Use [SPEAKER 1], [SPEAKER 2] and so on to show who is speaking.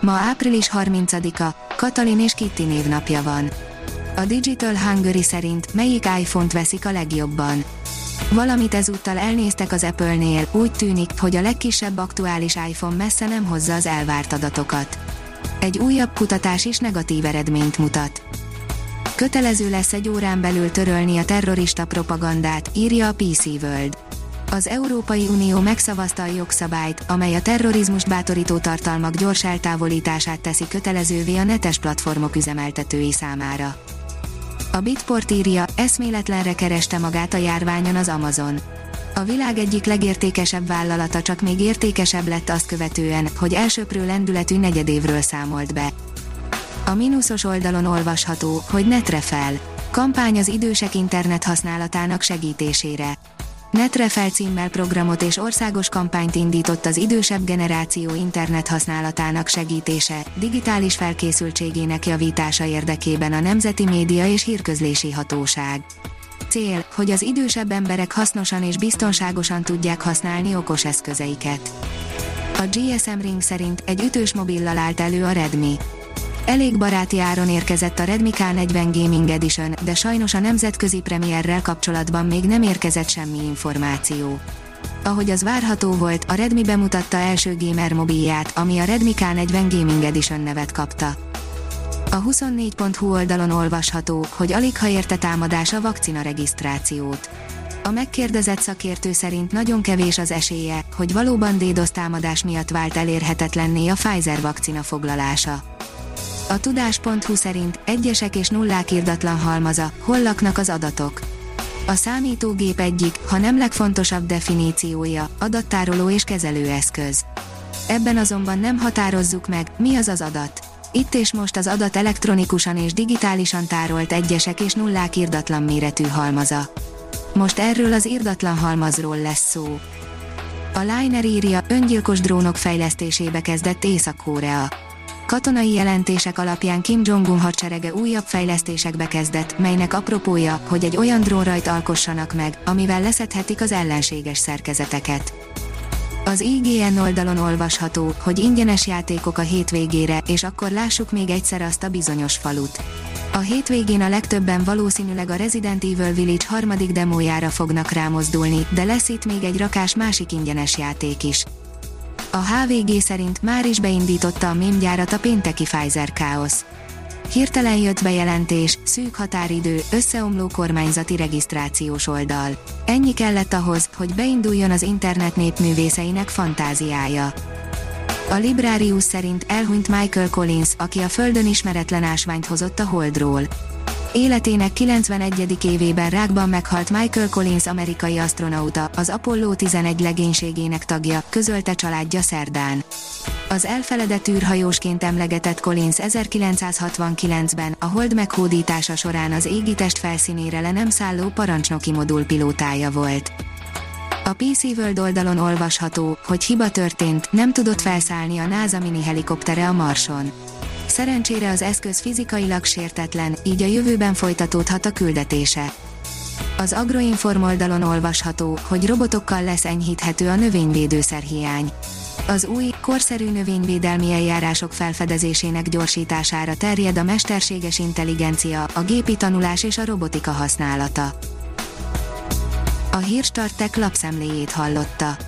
[SPEAKER 1] Ma április 30-a, Katalin és Kitty névnapja van. A Digital Hungary szerint melyik iPhone-t veszik a legjobban? Valamit ezúttal elnéztek az Apple-nél, úgy tűnik, hogy a legkisebb aktuális iPhone messze nem hozza az elvárt adatokat. Egy újabb kutatás is negatív eredményt mutat. Kötelező lesz egy órán belül törölni a terrorista propagandát, írja a PC World az Európai Unió megszavazta a jogszabályt, amely a terrorizmust bátorító tartalmak gyors eltávolítását teszi kötelezővé a netes platformok üzemeltetői számára. A Bitport írja, eszméletlenre kereste magát a járványon az Amazon. A világ egyik legértékesebb vállalata csak még értékesebb lett azt követően, hogy elsőprő lendületű negyedévről számolt be. A mínuszos oldalon olvasható, hogy netre fel. Kampány az idősek internet használatának segítésére Netre felcímmel programot és országos kampányt indított az idősebb generáció internet használatának segítése, digitális felkészültségének javítása érdekében a Nemzeti Média és Hírközlési Hatóság. Cél, hogy az idősebb emberek hasznosan és biztonságosan tudják használni okos eszközeiket. A GSM Ring szerint egy ütős mobillal állt elő a Redmi. Elég baráti áron érkezett a Redmi K40 Gaming Edition, de sajnos a nemzetközi premierrel kapcsolatban még nem érkezett semmi információ. Ahogy az várható volt, a Redmi bemutatta első gamer mobilját, ami a Redmi K40 Gaming Edition nevet kapta. A 24.hu oldalon olvasható, hogy alig ha érte támadás a vakcina regisztrációt. A megkérdezett szakértő szerint nagyon kevés az esélye, hogy valóban DDoS támadás miatt vált elérhetetlenné a Pfizer vakcina foglalása. A tudás.hu szerint egyesek és nullák irdatlan halmaza, hol laknak az adatok. A számítógép egyik, ha nem legfontosabb definíciója, adattároló és kezelőeszköz. Ebben azonban nem határozzuk meg, mi az az adat. Itt és most az adat elektronikusan és digitálisan tárolt egyesek és nullák irdatlan méretű halmaza. Most erről az irdatlan halmazról lesz szó. A Liner írja, öngyilkos drónok fejlesztésébe kezdett Észak-Korea Katonai jelentések alapján Kim Jong-un hadserege újabb fejlesztésekbe kezdett, melynek apropója, hogy egy olyan drónrajt alkossanak meg, amivel leszedhetik az ellenséges szerkezeteket. Az IGN oldalon olvasható, hogy ingyenes játékok a hétvégére, és akkor lássuk még egyszer azt a bizonyos falut. A hétvégén a legtöbben valószínűleg a Resident Evil Village harmadik demójára fognak rámozdulni, de lesz itt még egy rakás másik ingyenes játék is. A HVG szerint már is beindította a mémgyárat a pénteki Pfizer káosz. Hirtelen jött bejelentés, szűk határidő, összeomló kormányzati regisztrációs oldal. Ennyi kellett ahhoz, hogy beinduljon az internet népművészeinek fantáziája. A Librarius szerint elhunyt Michael Collins, aki a Földön ismeretlen ásványt hozott a Holdról. Életének 91. évében rákban meghalt Michael Collins amerikai astronauta, az Apollo 11 legénységének tagja, közölte családja szerdán. Az elfeledett űrhajósként emlegetett Collins 1969-ben a hold meghódítása során az égitest felszínére le nem szálló parancsnoki modul pilótája volt. A PC World oldalon olvasható, hogy hiba történt, nem tudott felszállni a NASA mini helikoptere a Marson. Szerencsére az eszköz fizikailag sértetlen, így a jövőben folytatódhat a küldetése. Az Agroinform oldalon olvasható, hogy robotokkal lesz enyhíthető a növényvédőszer hiány. Az új, korszerű növényvédelmi eljárások felfedezésének gyorsítására terjed a mesterséges intelligencia, a gépi tanulás és a robotika használata. A Hírstartek lapszemléjét hallotta.